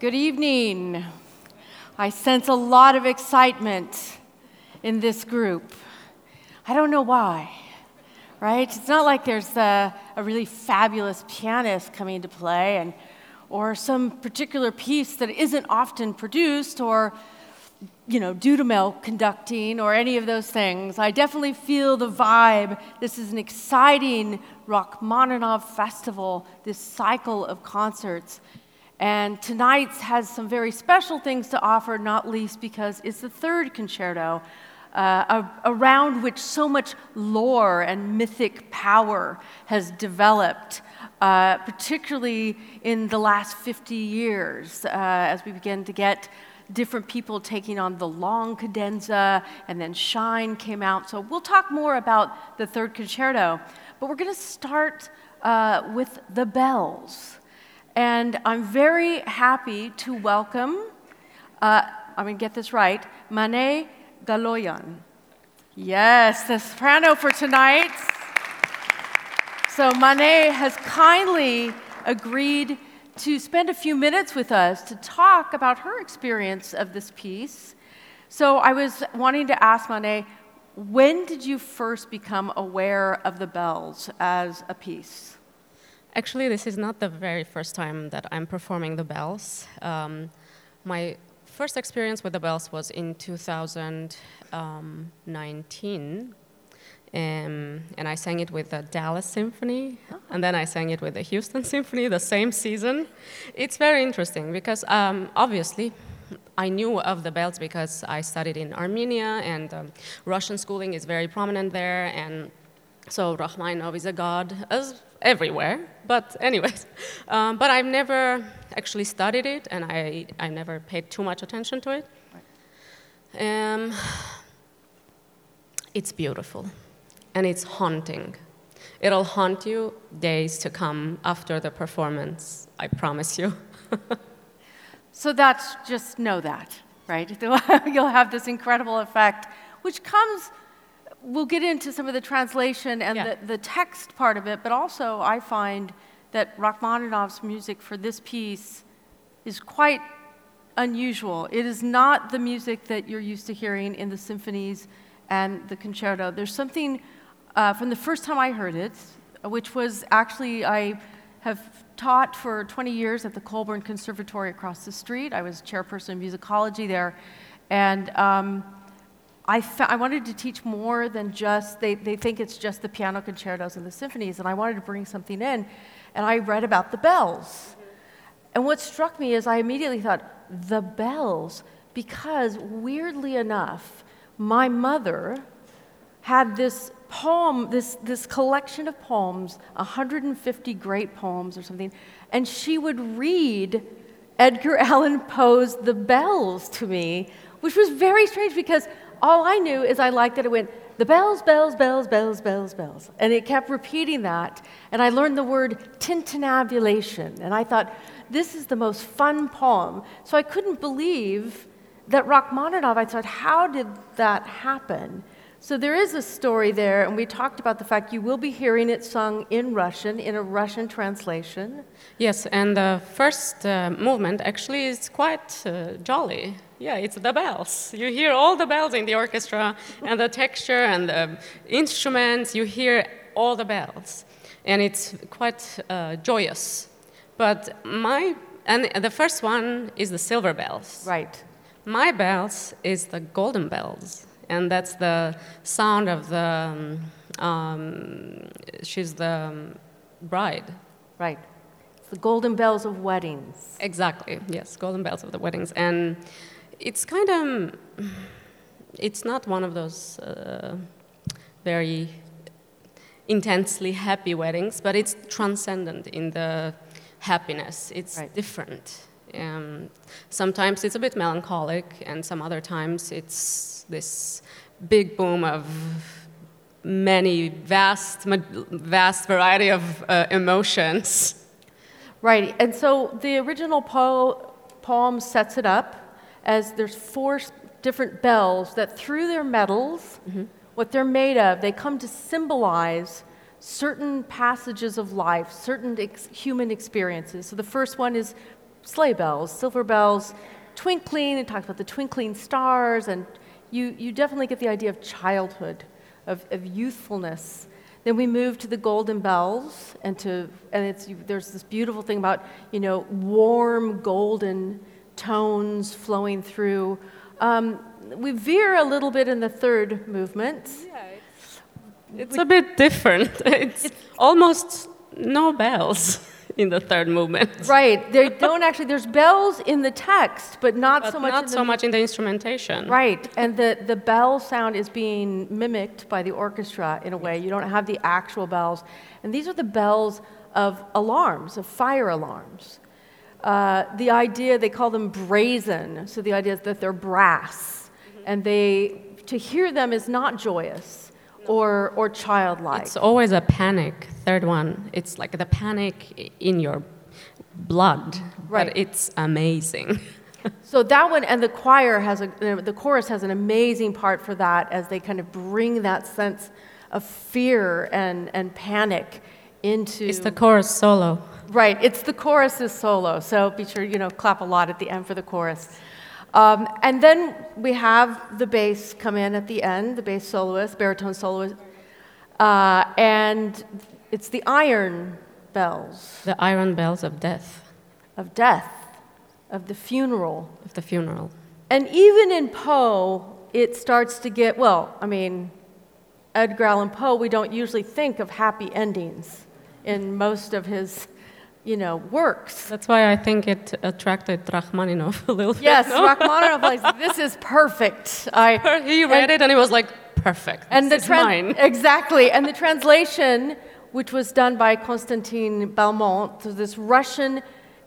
Good evening. I sense a lot of excitement in this group. I don't know why, right? It's not like there's a, a, really fabulous pianist coming to play and, or some particular piece that isn't often produced or, you know, Dudamel conducting or any of those things. I definitely feel the vibe. This is an exciting Rachmaninoff festival, this cycle of concerts. And tonight's has some very special things to offer, not least because it's the third concerto, uh, around which so much lore and mythic power has developed, uh, particularly in the last 50 years, uh, as we begin to get different people taking on the long cadenza, and then Shine came out. So we'll talk more about the third concerto. But we're going to start uh, with the bells. And I'm very happy to welcome, uh, I'm going to get this right, Mane Galoyan. Yes, the soprano for tonight. So Mane has kindly agreed to spend a few minutes with us to talk about her experience of this piece. So I was wanting to ask Mane, when did you first become aware of the bells as a piece? Actually, this is not the very first time that I'm performing the bells. Um, my first experience with the bells was in 2019. Um, and I sang it with the Dallas Symphony, oh. and then I sang it with the Houston Symphony the same season. It's very interesting because um, obviously I knew of the bells because I studied in Armenia, and um, Russian schooling is very prominent there, and so Rachmaninov is a god, as everywhere. But anyways, um, but I've never actually studied it, and I I never paid too much attention to it. Um, it's beautiful, and it's haunting. It'll haunt you days to come after the performance. I promise you. so that's just know that, right? You'll have this incredible effect, which comes we'll get into some of the translation and yeah. the, the text part of it, but also I find that Rachmaninoff's music for this piece is quite unusual. It is not the music that you're used to hearing in the symphonies and the concerto. There's something uh, from the first time I heard it, which was actually, I have taught for 20 years at the Colburn Conservatory across the street. I was chairperson of musicology there. And um, I, I wanted to teach more than just, they, they think it's just the piano concertos and the symphonies, and I wanted to bring something in. And I read about the bells. And what struck me is I immediately thought, the bells, because weirdly enough, my mother had this poem, this, this collection of poems, 150 great poems or something, and she would read Edgar Allan Poe's The Bells to me, which was very strange because all I knew is I liked that it went, the bells, bells, bells, bells, bells, bells. And it kept repeating that. And I learned the word tintinnabulation. And I thought, this is the most fun poem. So I couldn't believe that Rachmaninoff, I thought, how did that happen? So there is a story there, and we talked about the fact you will be hearing it sung in Russian, in a Russian translation. Yes, and the first uh, movement actually is quite uh, jolly. Yeah, it's the bells. You hear all the bells in the orchestra, and the texture and the instruments, you hear all the bells. And it's quite uh, joyous. But my, and the first one is the silver bells. Right. My bells is the golden bells and that's the sound of the. Um, um, she's the um, bride. Right. The golden bells of weddings. Exactly. Yes, golden bells of the weddings, and it's kind of. It's not one of those uh, very intensely happy weddings, but it's transcendent in the happiness. It's right. different. Um, sometimes it's a bit melancholic, and some other times it's this big boom of many vast, vast variety of uh, emotions. Right, and so the original po- poem sets it up as there's four different bells that, through their metals, mm-hmm. what they're made of, they come to symbolize certain passages of life, certain ex- human experiences. So the first one is sleigh bells, silver bells, twinkling. It talks about the twinkling stars, and you, you definitely get the idea of childhood, of, of youthfulness. Then we move to the golden bells, and to and it's there's this beautiful thing about you know warm golden tones flowing through. Um, we veer a little bit in the third movement. Yeah, it's, it's a bit different. It's, it's almost no bells in the third movement. Right. They don't actually. There's bells in the text, but not but so much. Not in so much in the instrumentation. Right. And the the bell sound is being mimicked by the orchestra in a way. You don't have the actual bells, and these are the bells of alarms, of fire alarms. Uh, the idea they call them brazen. So the idea is that they're brass, mm-hmm. and they to hear them is not joyous or, or childlike? It's always a panic. Third one, it's like the panic in your blood, right. but it's amazing. so that one, and the choir has a, the chorus has an amazing part for that as they kind of bring that sense of fear and, and panic into. It's the chorus solo. Right, it's the chorus's solo. So be sure, you know, clap a lot at the end for the chorus. Um, and then we have the bass come in at the end, the bass soloist, baritone soloist, uh, and it's the iron bells. The iron bells of death. Of death, of the funeral. Of the funeral. And even in Poe, it starts to get, well, I mean, Edgar Allan Poe, we don't usually think of happy endings in most of his you know, works. That's why I think it attracted Rachmaninoff a little yes, bit. Yes, no? Rachmaninoff like this is perfect. I he read and, it and he was like perfect. And this the mine. exactly, and the translation, which was done by Konstantin Balmont, so this Russian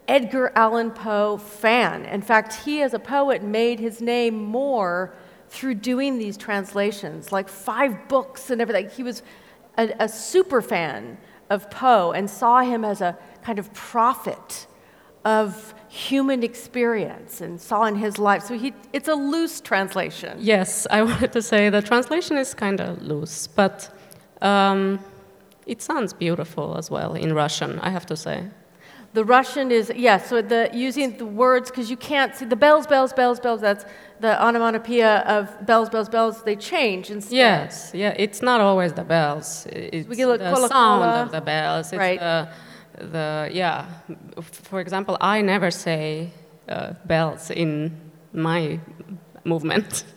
Edgar Allan Poe fan. In fact, he as a poet made his name more through doing these translations, like five books and everything. He was a, a super fan of Poe and saw him as a kind of prophet of human experience and saw in his life. So he, it's a loose translation. Yes, I wanted to say the translation is kind of loose, but um, it sounds beautiful as well in Russian, I have to say. The Russian is, yes, yeah, so the, using the words, because you can't see the bells, bells, bells, bells, that's the onomatopoeia of bells, bells, bells, they change instead. Yes, yeah, it's not always the bells. It's the kola, sound kola. of the bells. It's right. the the yeah for example i never say uh, bells in my movement.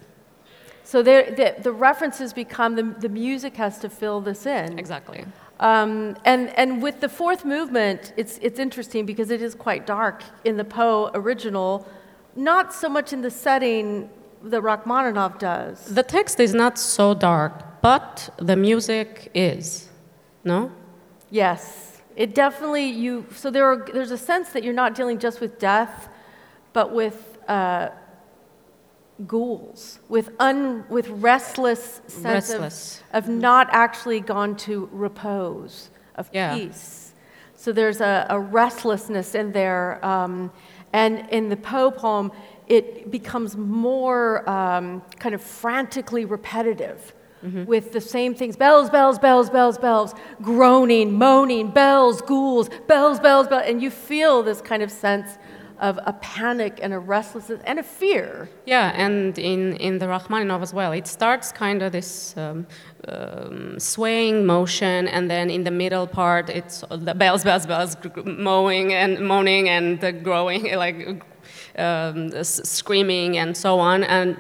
So the, the references become the, the music has to fill this in. Exactly. Um, and, and with the fourth movement it's, it's interesting because it is quite dark in the poe original not so much in the setting that rachmaninoff does. The text is not so dark but the music is no? Yes it definitely you. So there are, there's a sense that you're not dealing just with death, but with uh, ghouls, with un, with restless sense restless. Of, of not actually gone to repose, of yeah. peace. So there's a, a restlessness in there, um, and in the Poe poem, it becomes more um, kind of frantically repetitive mm-hmm. with the same things bells, bells, bells, bells, bells, groaning, moaning, bells, ghouls, bells, bells, bells. And you feel this kind of sense of a panic and a restlessness and a fear. Yeah, and in, in the Rachmaninov as well, it starts kind of this um, um, swaying motion, and then in the middle part, it's the bells, bells, bells, mowing and moaning and the growing, like um, screaming and so on. And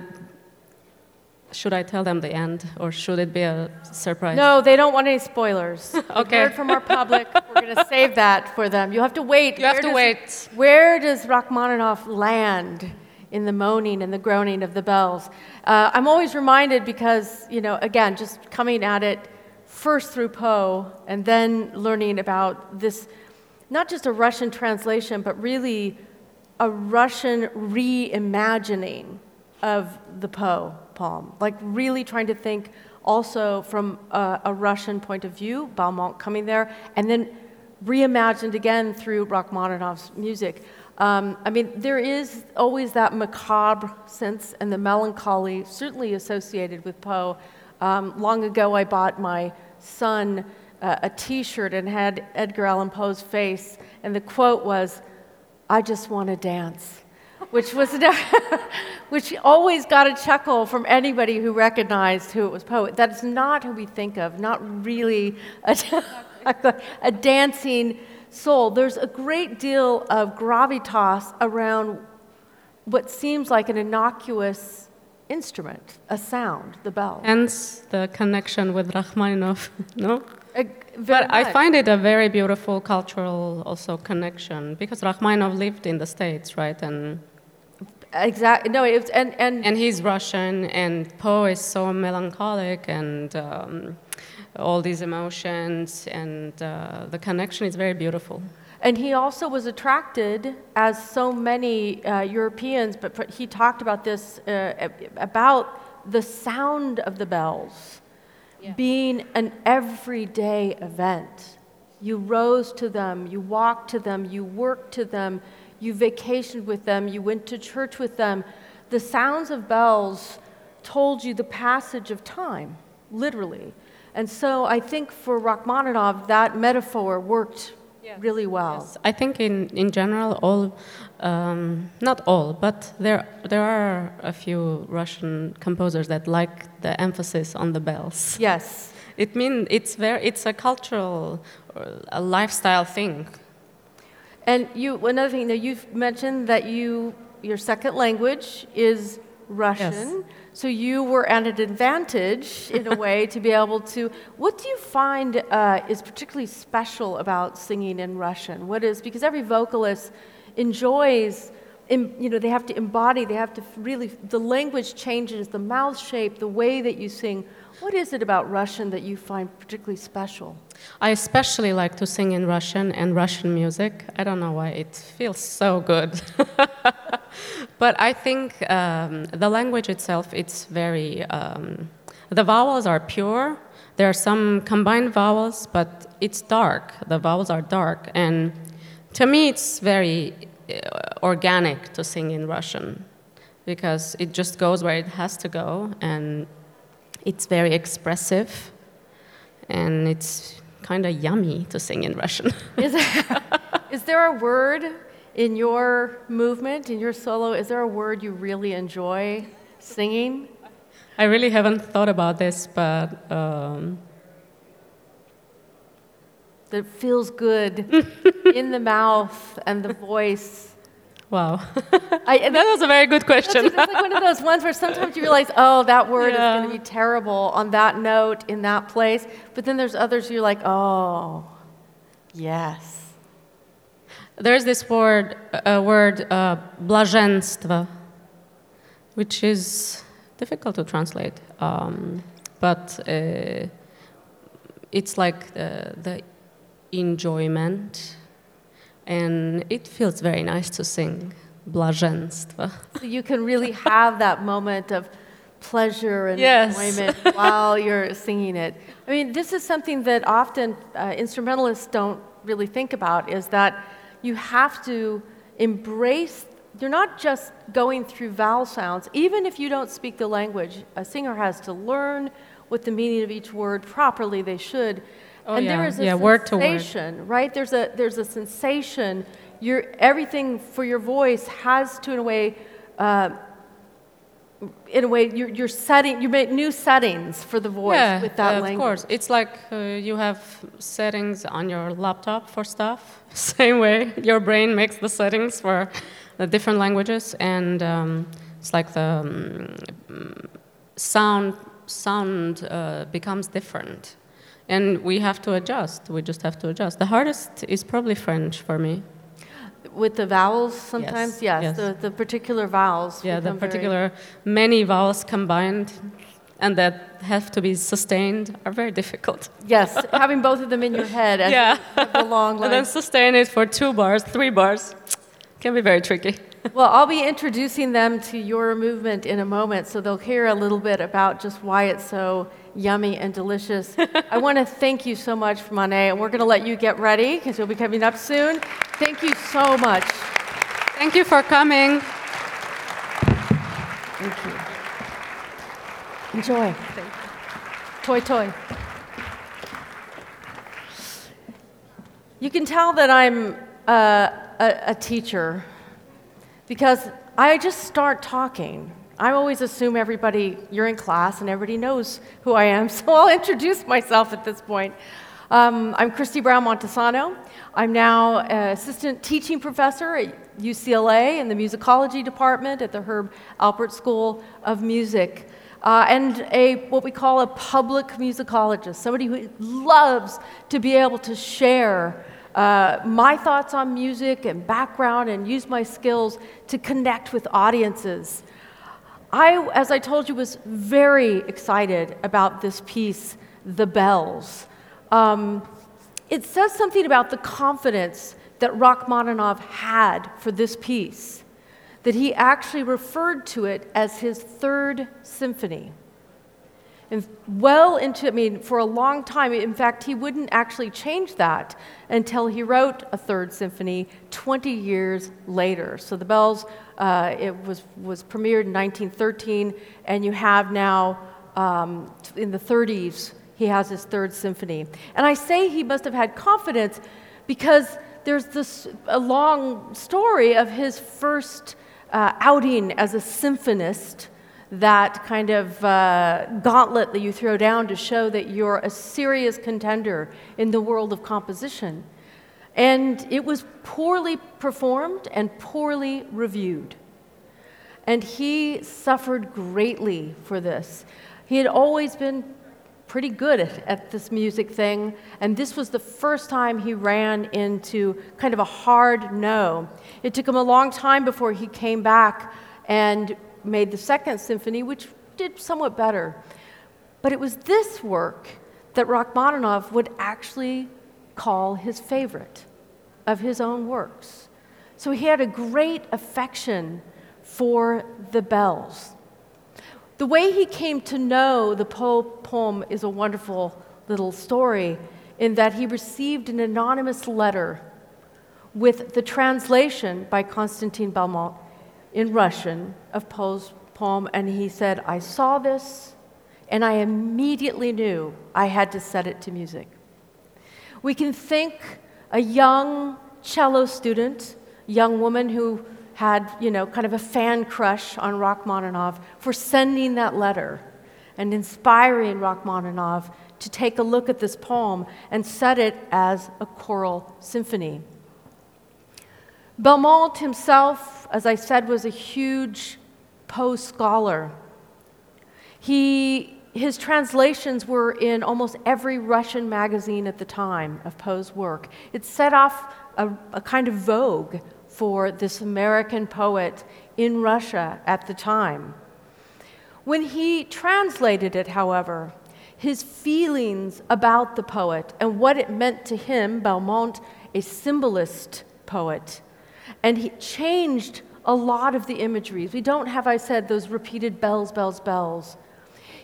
should I tell them the end, or should it be a surprise? No, they don't want any spoilers. okay. We've heard from our public. We're going to save that for them. You have to wait. You have to does, wait. Where does Rachmaninoff land in the moaning and the groaning of the bells? Uh, I'm always reminded because, you know, again, just coming at it first through Poe and then learning about this, not just a Russian translation, but really a Russian reimagining of the Poe poem, like really trying to think also from a, a Russian point of view, Balmont coming there, and then reimagined again through Rachmaninoff's music. Um, I mean, there is always that macabre sense and the melancholy, certainly associated with Poe. Um, long ago, I bought my son uh, a t shirt and had Edgar Allan Poe's face, and the quote was, I just want to dance, which was which always got a chuckle from anybody who recognized who it was poet. That's not who we think of. Not really a, a dancing soul. There's a great deal of gravitas around what seems like an innocuous instrument, a sound, the bell. Hence the connection with Rachmaninoff, no? Uh, but I find it a very beautiful cultural also connection because Rachmaninoff lived in the States, right? And exactly no, it's and and and he's Russian, and Poe is so melancholic and. Um, all these emotions, and uh, the connection is very beautiful. And he also was attracted, as so many uh, Europeans, but he talked about this uh, about the sound of the bells yeah. being an everyday event. You rose to them, you walked to them, you worked to them, you vacationed with them, you went to church with them. The sounds of bells told you the passage of time, literally. And so I think for Rachmaninoff, that metaphor worked yeah. really well. Yes. I think in, in general, all, um, not all, but there, there are a few Russian composers that like the emphasis on the bells. Yes. It means it's, very, it's a cultural, a lifestyle thing. And you, another thing that you've mentioned that you, your second language is Russian. Yes. So you were at an advantage in a way to be able to. What do you find uh, is particularly special about singing in Russian? What is because every vocalist enjoys. In, you know, they have to embody. They have to really. The language changes, the mouth shape, the way that you sing. What is it about Russian that you find particularly special? I especially like to sing in Russian and Russian music. I don't know why, it feels so good. but I think um, the language itself, it's very, um, the vowels are pure. There are some combined vowels, but it's dark. The vowels are dark. And to me, it's very uh, organic to sing in Russian because it just goes where it has to go and it's very expressive and it's kind of yummy to sing in Russian. is, there, is there a word in your movement, in your solo, is there a word you really enjoy singing? I really haven't thought about this, but. Um, that feels good in the mouth and the voice. Wow. I, that was a very good question. It's like one of those ones where sometimes you realize, oh, that word yeah. is going to be terrible on that note in that place. But then there's others you're like, oh, yes. There's this word, uh, word uh, blaženstvo, which is difficult to translate, um, but uh, it's like the, the enjoyment and it feels very nice to sing blaženstvo. So you can really have that moment of pleasure and yes. enjoyment while you're singing it. I mean, this is something that often uh, instrumentalists don't really think about is that you have to embrace you're not just going through vowel sounds even if you don't speak the language a singer has to learn what the meaning of each word properly they should Oh, and yeah. there is a yeah, sensation, word word. right? There's a there's a sensation. Your everything for your voice has to, in a way, uh, in a way, you're, you're, setting. You make new settings for the voice yeah, with that uh, language. Of course, it's like uh, you have settings on your laptop for stuff. Same way, your brain makes the settings for the different languages, and um, it's like the um, sound sound uh, becomes different and we have to adjust. We just have to adjust. The hardest is probably French for me. With the vowels, sometimes, yes, yes. The, the particular vowels. Yeah, the particular very... many vowels combined and that have to be sustained are very difficult. Yes, having both of them in your head as yeah. a long line. and then sustain it for two bars, three bars can be very tricky. well, I'll be introducing them to your movement in a moment, so they'll hear a little bit about just why it's so yummy and delicious. I want to thank you so much, Mane, and we're going to let you get ready because you'll be coming up soon. Thank you so much. Thank you for coming. Thank you. Enjoy. Thank you. Toi, toi. You can tell that I'm a, a, a teacher because I just start talking. I always assume everybody, you're in class and everybody knows who I am, so I'll introduce myself at this point. Um, I'm Kristi Brown Montesano. I'm now an assistant teaching professor at UCLA in the musicology department at the Herb Alpert School of Music. Uh, and a what we call a public musicologist, somebody who loves to be able to share uh, my thoughts on music and background and use my skills to connect with audiences. I, as I told you, was very excited about this piece, The Bells. Um, it says something about the confidence that Rachmaninoff had for this piece, that he actually referred to it as his third symphony. Well into, I mean, for a long time, in fact, he wouldn't actually change that until he wrote a third symphony 20 years later. So the Bells, uh, it was, was premiered in 1913, and you have now, um, in the 30s, he has his third symphony. And I say he must have had confidence because there's this a long story of his first uh, outing as a symphonist that kind of uh, gauntlet that you throw down to show that you're a serious contender in the world of composition. And it was poorly performed and poorly reviewed. And he suffered greatly for this. He had always been pretty good at, at, this music thing, and this was the first time he ran into kind of a hard no. It took him a long time before he came back and made the second symphony, which did somewhat better. But it was this work that Rachmaninoff would actually call his favorite of his own works. So he had a great affection for the bells. The way he came to know the poem is a wonderful little story in that he received an anonymous letter with the translation by Constantine Balmont in Russian of Poe's poem, and he said, I saw this, and I immediately knew I had to set it to music. We can think a young cello student, young woman who had, you know, kind of a fan crush on Rachmaninoff for sending that letter and inspiring Rachmaninoff to take a look at this poem and set it as a choral symphony. Balmont himself, as I said, was a huge Poe scholar. He, his translations were in almost every Russian magazine at the time of Poe's work. It set off a, a kind of vogue for this American poet in Russia at the time. When he translated it, however, his feelings about the poet and what it meant to him, Balmont, a symbolist poet, and he changed a lot of the imageries. We don't have, I said, those repeated bells, bells, bells.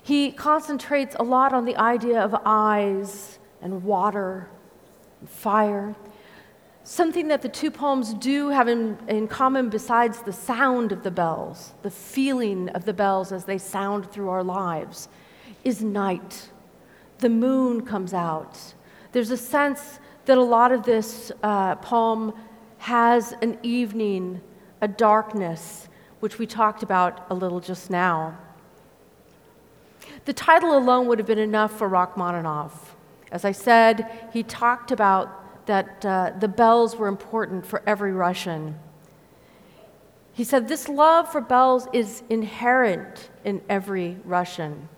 He concentrates a lot on the idea of eyes and water and fire. Something that the two poems do have in, in common besides the sound of the bells, the feeling of the bells as they sound through our lives, is night. The moon comes out. There's a sense that a lot of this uh, poem has an evening, a darkness, which we talked about a little just now. The title alone would have been enough for Rachmaninoff. As I said, he talked about that uh, the bells were important for every Russian. He said, This love for bells is inherent in every Russian.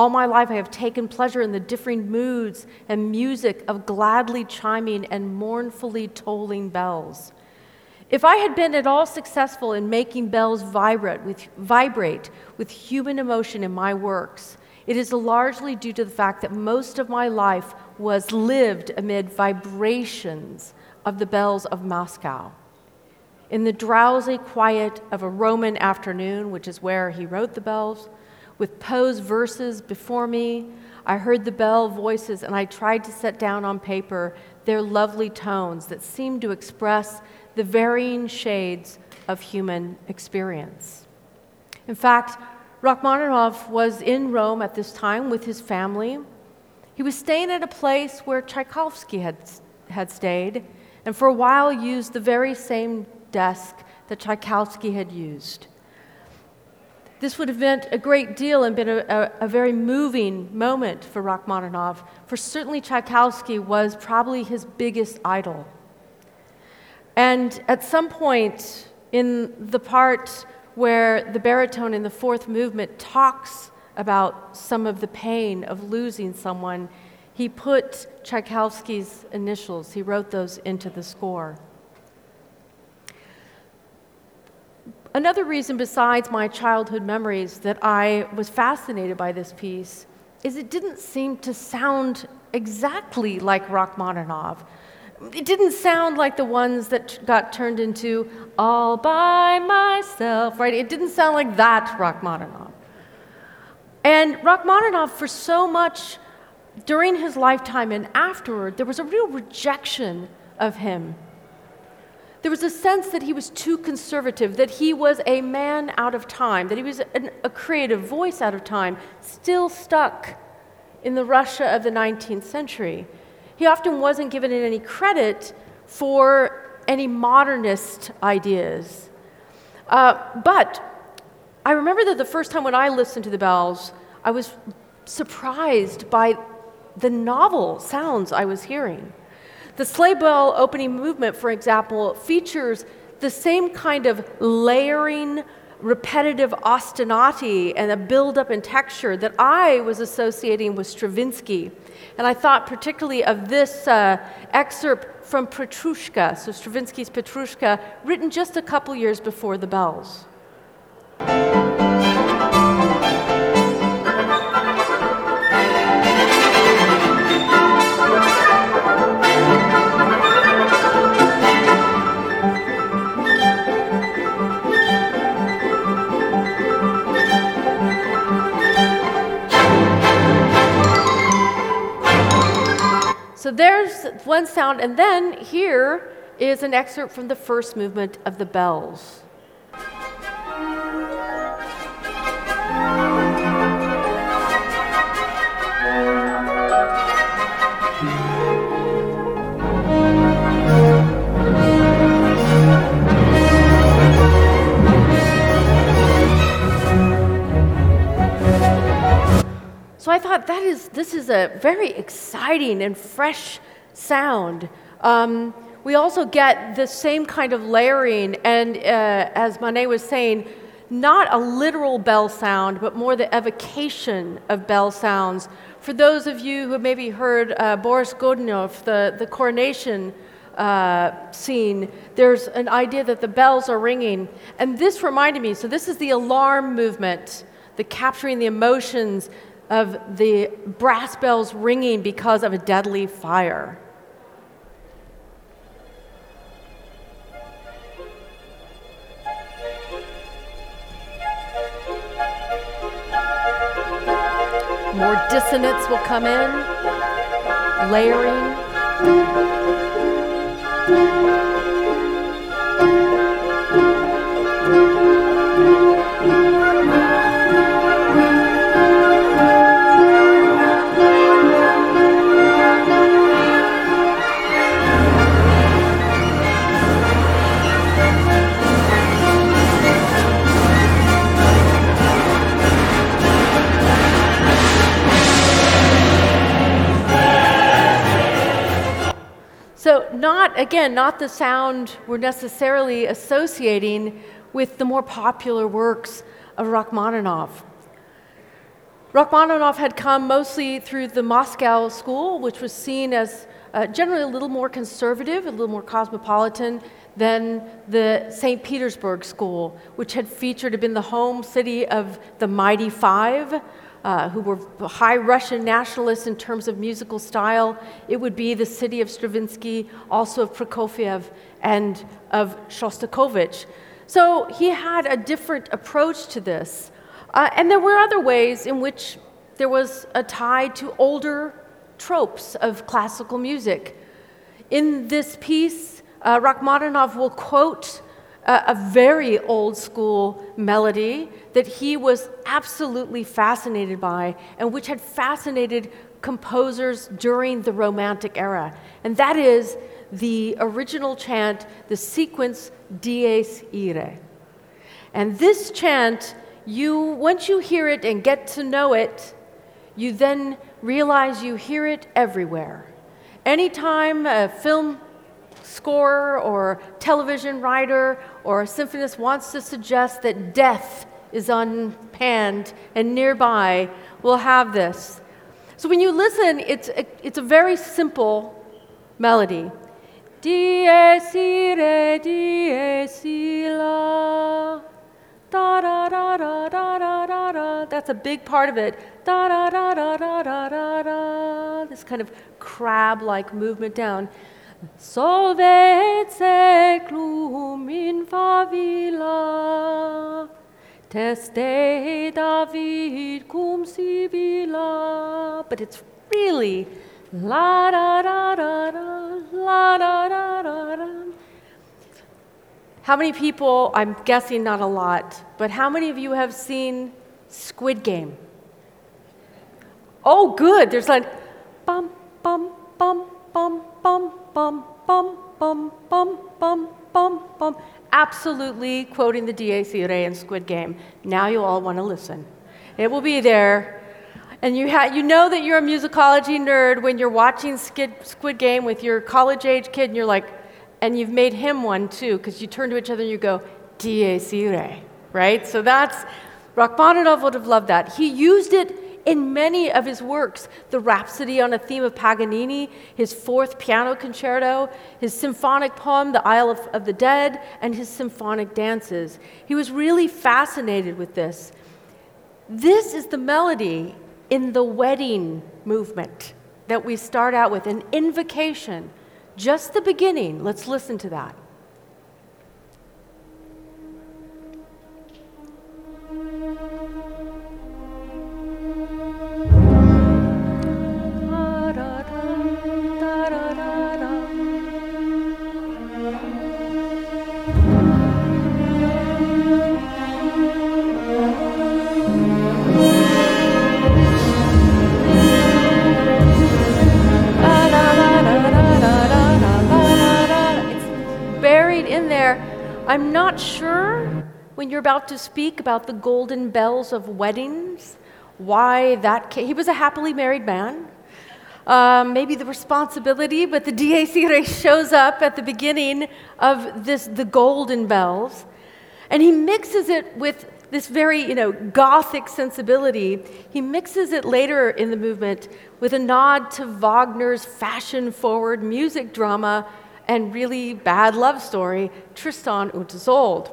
All my life, I have taken pleasure in the differing moods and music of gladly chiming and mournfully tolling bells. If I had been at all successful in making bells vibrate with, vibrate with human emotion in my works, it is largely due to the fact that most of my life was lived amid vibrations of the bells of Moscow. In the drowsy quiet of a Roman afternoon, which is where he wrote the bells, with Poe's verses before me, I heard the bell voices and I tried to set down on paper their lovely tones that seemed to express the varying shades of human experience. In fact, Rachmaninoff was in Rome at this time with his family. He was staying at a place where Tchaikovsky had, had stayed, and and for a while used the very same desk that Tchaikovsky had used. This would have meant a great deal and been a, a, a, very moving moment for Rachmaninoff, for certainly Tchaikovsky was probably his biggest idol. And at some point in the part where the baritone in the fourth movement talks about some of the pain of losing someone, he put Tchaikovsky's initials, he wrote those into the score. Another reason, besides my childhood memories, that I was fascinated by this piece is it didn't seem to sound exactly like Rachmaninoff. It didn't sound like the ones that got turned into All by Myself, right? It didn't sound like that Rachmaninoff. And Rachmaninoff, for so much during his lifetime and afterward, there was a real rejection of him there was a sense that he was too conservative, that he was a man out of time, that he was an, a creative voice out of time, still stuck in the Russia of the 19th century. He often wasn't given any credit for any modernist ideas. Uh, but I remember that the first time when I listened to the bells, I was surprised by the novel sounds I was hearing. The sleigh bell opening movement, for example, features the same kind of layering, repetitive ostinati and a buildup in texture that I was associating with Stravinsky. And I thought particularly of this uh, excerpt from Petrushka, so Stravinsky's Petrushka, written just a couple years before the bells. So there's one sound, and then here is an excerpt from the first movement of the bells. So I thought that is this is a very exciting and fresh sound. Um, we also get the same kind of layering, and uh, as Mane was saying, not a literal bell sound, but more the evocation of bell sounds. For those of you who have maybe heard uh, Boris Godunov, the, the coronation uh, scene, there's an idea that the bells are ringing. And this reminded me so, this is the alarm movement, the capturing the emotions, of the brass bells ringing because of a deadly fire. More dissonance will come in, layering. Not, again, not the sound we're necessarily associating with the more popular works of Rachmaninoff. Rachmaninoff had come mostly through the Moscow school, which was seen as uh, generally a little more conservative, a little more cosmopolitan than the St. Petersburg school, which had featured, had been the home city of the Mighty Five, uh, who were high Russian nationalists in terms of musical style. It would be the city of Stravinsky, also of Prokofiev, and of Shostakovich. So he had a different approach to this. Uh, and there were other ways in which there was a tie to older tropes of classical music. In this piece, uh, Rachmaninoff will quote a, a very old school melody that he was absolutely fascinated by and which had fascinated composers during the Romantic era. And that is the original chant, the sequence Dies Irae. And this chant, you once you hear it and get to know it, you then realize you hear it everywhere. Anytime a film scorer or television writer or a symphonist wants to suggest that death is on unpanned and nearby, we'll have this. So when you listen, it's a, it's a very simple melody. Dies irae, dies illa. Da da da da da da da da. That's a big part of it. Da da da da da da da da. This kind of crab-like movement down. Solvet seclum in favilla. Teste David cum sibilla. But it's really la da da da da la da da da da. How many people, I'm guessing not a lot, but how many of you have seen Squid Game? Oh, good. There's like bum, bum, bum, bum, bum, bum, bum, bum, bum, bum, bum, bum. Absolutely quoting the Dies Irae and Squid Game. Now you all want to listen. It will be there. And you, ha- you know that you're a musicology nerd when you're watching Skid- Squid Game with your college age kid and you're like, and you've made him one too, because you turn to each other and you go, Dies Irae, right? So that's, Rachmaninoff would have loved that. He used it in many of his works the Rhapsody on a Theme of Paganini, his fourth piano concerto, his symphonic poem, The Isle of, of, the Dead, and his symphonic dances. He was really fascinated with this. This is the melody in the wedding movement that we start out with an invocation, just the beginning. Let's listen to that. I'm not sure when you're about to speak about the golden bells of weddings, why that came. He was a happily married man. Um, maybe the responsibility, but the Irae shows up at the beginning of this, the golden bells, and he mixes it with this very, you know, gothic sensibility. He mixes it later in the movement with a nod to Wagner's fashion-forward music drama and really bad love story, Tristan und Isolde.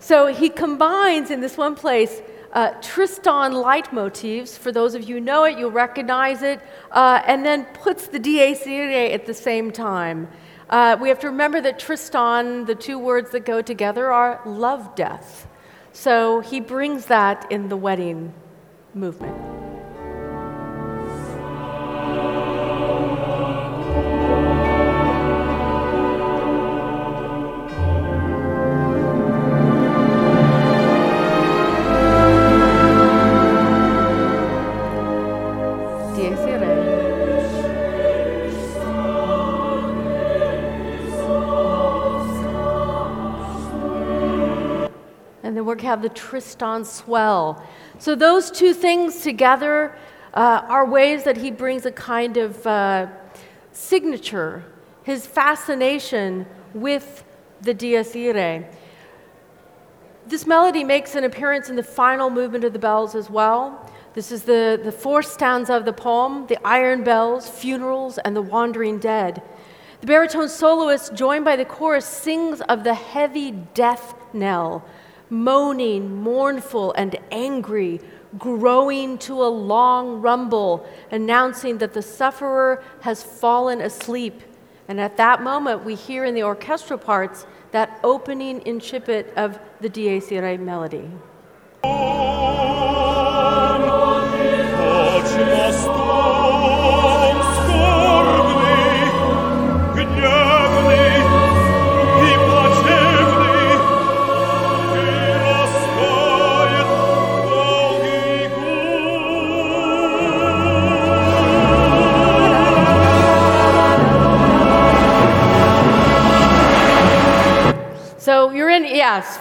So he combines in this one place uh, Tristan leitmotifs. For those of you who know it, you'll recognize it, uh, and then puts the Dies Irae at the same time. Uh, we have to remember that Tristan, the two words that go together, are love death. So he brings that in the wedding movement. Have the Tristan swell. So, those two things together uh, are ways that he brings a kind of uh, signature, his fascination with the Dies Irae. This melody makes an appearance in the final movement of the bells as well. This is the, the fourth stanza of the poem The Iron Bells, Funerals, and the Wandering Dead. The baritone soloist, joined by the chorus, sings of the heavy death knell moaning, mournful, and angry, growing to a long rumble, announcing that the sufferer has fallen asleep. And at that moment, we hear in the orchestral parts that opening incipit of the Dies Irae melody. Oh.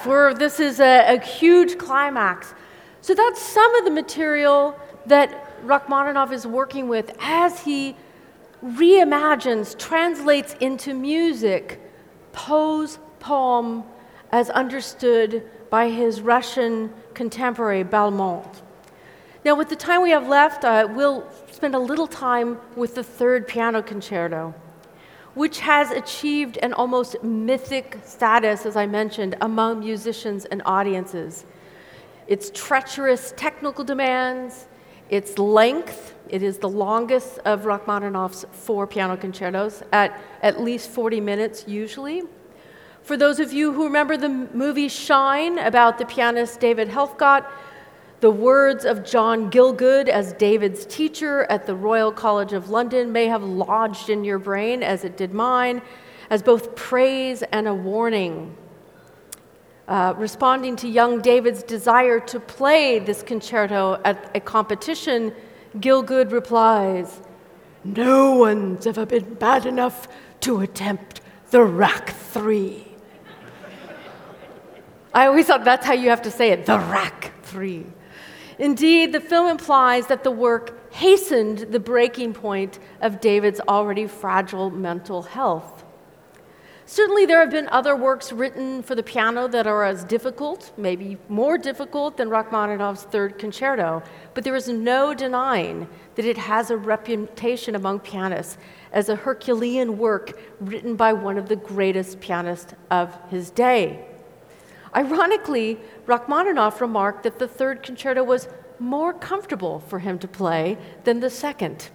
Where this is a, a huge climax. So that's some of the material that Rachmaninoff is working with as he reimagines, translates into music Poe's poem as understood by his Russian contemporary Balmont. Now, with the time we have left, uh, we'll spend a little time with the third piano concerto, which has achieved an almost mythic status, as I mentioned, among musicians and audiences. Its treacherous technical demands, its length, it is the longest of Rachmaninoff's four piano concertos, at at least 40 minutes usually. For those of you who remember the movie Shine about the pianist David Helfgott, the words of John Gielgud as David's teacher at the Royal College of London may have lodged in your brain, as it did mine, as both praise and a warning. Uh, responding to young David's desire to play this concerto at a competition, Gielgud replies, No one's ever been bad enough to attempt the Rach three. I always thought that's how you have to say it the Rach three. Indeed, the film implies that the work hastened the breaking point of David's already fragile mental health. Certainly, there have been other works written for the piano that are as difficult, maybe more difficult, than Rachmaninoff's Third Concerto, but there is no denying that it has a reputation among pianists as a Herculean work written by one of the greatest pianists of his day. Ironically, Rachmaninoff remarked that the third concerto was more comfortable for him to play than the second.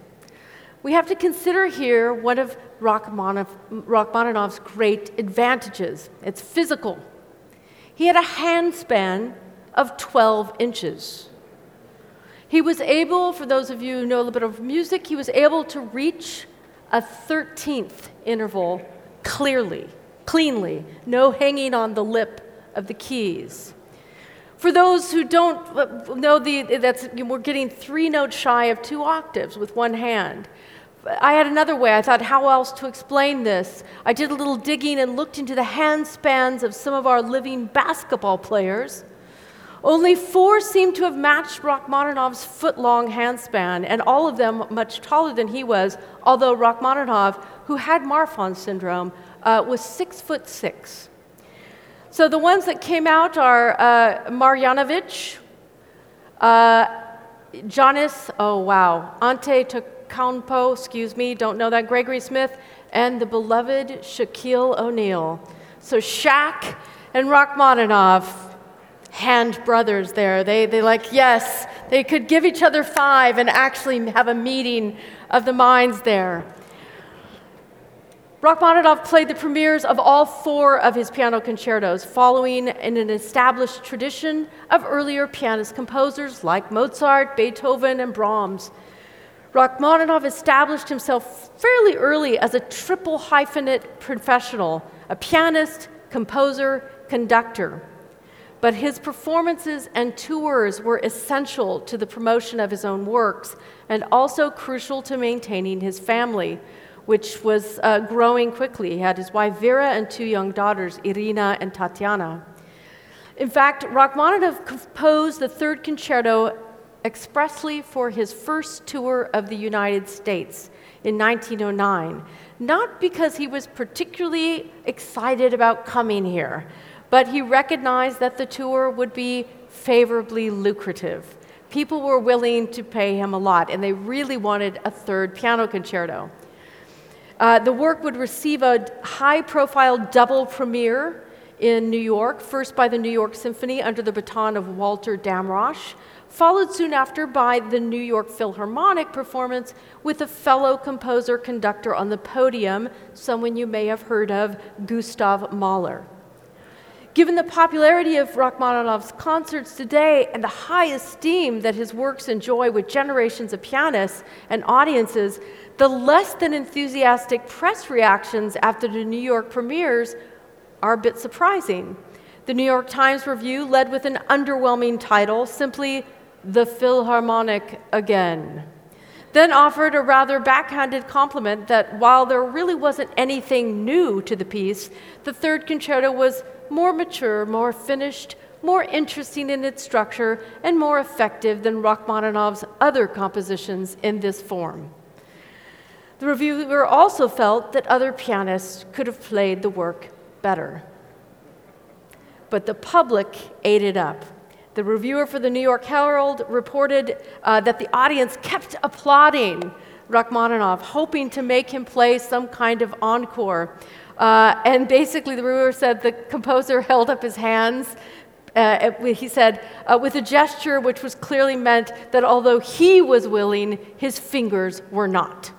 We have to consider here one of Rachmaninoff, Rachmaninoff's great advantages it's physical. He had a handspan of 12 inches. He was able, for those of you who know a little bit of music, he was able to reach a 13th interval clearly, cleanly, no hanging on the lip of the keys. For those who don't know the, that's, we're getting three notes shy of two octaves with one hand. I had another way. I thought, how else to explain this? I did a little digging and looked into the handspans of some of our living basketball players. Only four seem to have matched Rachmaninoff's foot long handspan, and all of them much taller than he was, although Rachmaninoff, who had Marfan syndrome, uh, was six foot six. So the ones that came out are uh, Marjanovic, uh, oh wow, Antetokounmpo, excuse me, don't know that, Gregory Smith, and the beloved Shaquille O'Neal. So Shaq and Rachmaninoff, hand brothers there. They, they like, yes, they could give each other five and actually have a meeting of the minds there. Rachmaninoff played the premieres of all four of his piano concertos, following in an established tradition of earlier pianist composers like Mozart, Beethoven, and Brahms. Rachmaninoff established himself fairly early as a triple hyphenate professional a pianist, composer, conductor. But his performances and tours were essential to the promotion of his own works and also crucial to maintaining his family which was uh, growing quickly. He had his wife Vera and two young daughters, Irina and Tatiana. In fact, Rachmaninoff composed the third concerto expressly for his first tour of the United States in 1909, not because he was particularly excited about coming here, but he recognized that the tour would be favorably lucrative. People were willing to pay him a lot, and they really wanted a third piano concerto. Uh, the work would receive a high profile double premiere in New York, first by the New York Symphony under the baton of Walter Damrosch, followed soon after by the New York Philharmonic performance with a fellow composer conductor on the podium, someone you may have heard of, Gustav Mahler. Given the popularity of Rachmaninoff's concerts today and the high esteem that his works enjoy with generations of pianists and audiences, the less than enthusiastic press reactions after the New York premieres are a bit surprising. The New York Times review led with an underwhelming title, simply The Philharmonic Again. Then offered a rather backhanded compliment that while there really wasn't anything new to the piece, the third concerto was more mature, more finished, more interesting in its structure, and more effective than Rachmaninoff's other compositions in this form. The reviewer also felt that other pianists could have played the work better. But the public ate it up. The reviewer for the New York Herald reported uh, that the audience kept applauding Rachmaninoff, hoping to make him play some kind of encore. Uh, and basically, the reviewer said the composer held up his hands. Uh, he said, uh, with a gesture which was clearly meant that although he was willing, his fingers were not.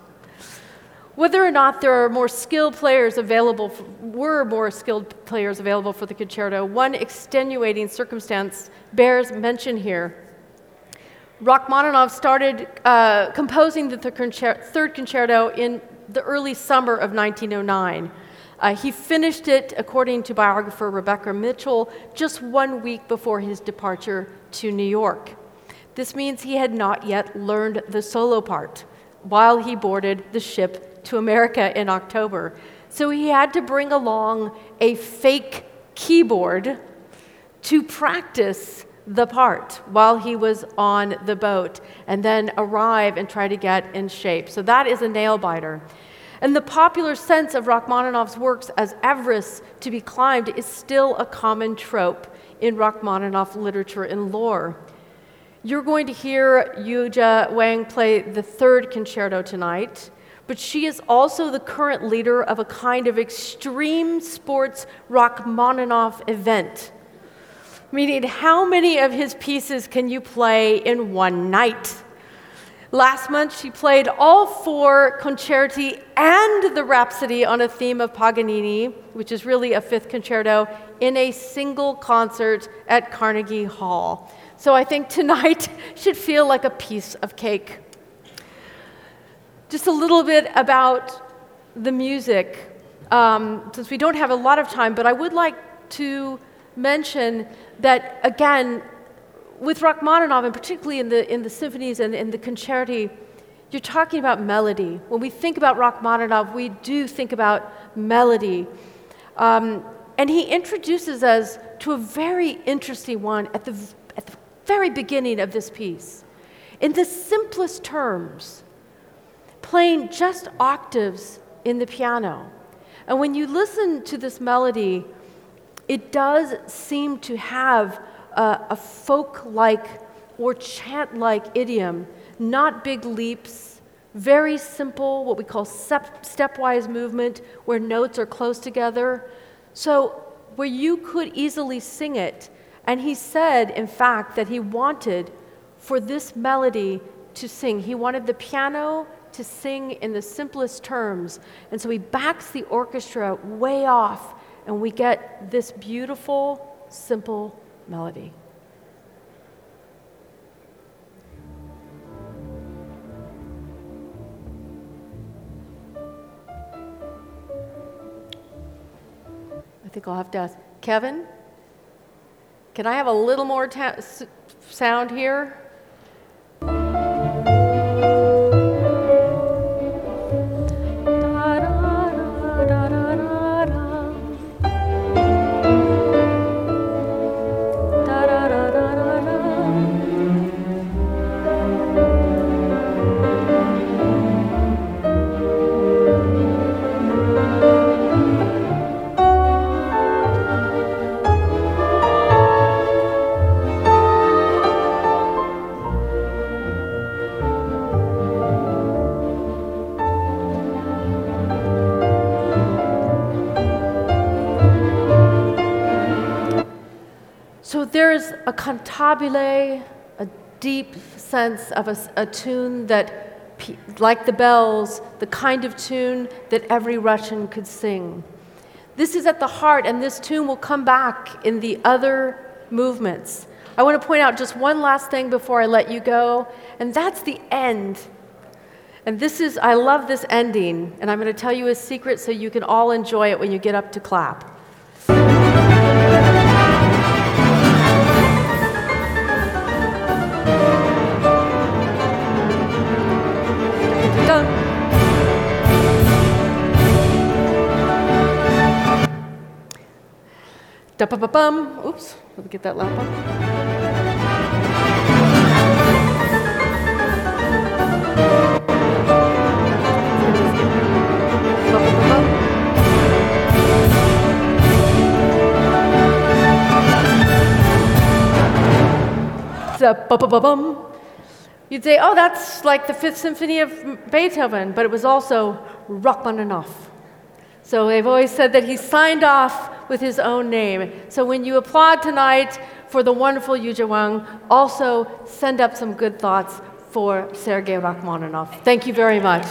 Whether or not there are more skilled players available, for, were more skilled players available for the concerto, one extenuating circumstance bears mention here. Rachmaninoff started uh, composing the third concerto in the early summer of 1909. Uh, he finished it, according to biographer Rebecca Mitchell, just one week before his departure to New York. This means he had not yet learned the solo part while he boarded the ship to America in October. So he had to bring along a fake keyboard to practice the part while he was on the boat and then arrive and try to get in shape. So that is a nail biter. And the popular sense of Rachmaninoff's works as Everest to be climbed is still a common trope in Rachmaninoff literature and lore. You're going to hear Yuja Wang play the third concerto tonight but she is also the current leader of a kind of extreme sports Rachmaninoff event. Meaning, how many of his pieces can you play in one night? Last month, she played all four concerti and the Rhapsody on a theme of Paganini, which is really a fifth concerto, in a single concert at Carnegie Hall. So I think tonight should feel like a piece of cake. Just a little bit about the music, um, since we don't have a lot of time, but I would like to mention that, again, with Rachmaninoff, and particularly in the, in the symphonies and in the concerti, you're talking about melody. When we think about Rachmaninoff, we do think about melody. Um, and he introduces us to a very interesting one at the, at the very beginning of this piece. In the simplest terms, playing just octaves in the piano. And when you listen to this melody, it does seem to have a, a folk like or chant like idiom, not big leaps, very simple, what we call step, stepwise movement, where notes are close together. So, where you could easily sing it. And he said, in fact, that he wanted for this melody to sing. He wanted the piano to sing in the simplest terms. And so he backs the orchestra way off, and we get this beautiful, simple melody. I think I'll have to ask Kevin, can I have a little more ta- sound here? Cantabile, a deep sense of a, a tune that, like the bells, the kind of tune that every Russian could sing. This is at the heart, and this tune will come back in the other movements. I want to point out just one last thing before I let you go, and that's the end. And this is, I love this ending, and I'm going to tell you a secret so you can all enjoy it when you get up to clap. Da ba ba bum. Oops, let me get that lamp up. You'd say, oh, that's like the Fifth Symphony of Beethoven, but it was also Rachmaninoff. So they've always said that he signed off with his own name. So when you applaud tonight for the wonderful Yuja Wang, also send up some good thoughts for Sergei Rachmaninoff. Thank you very much.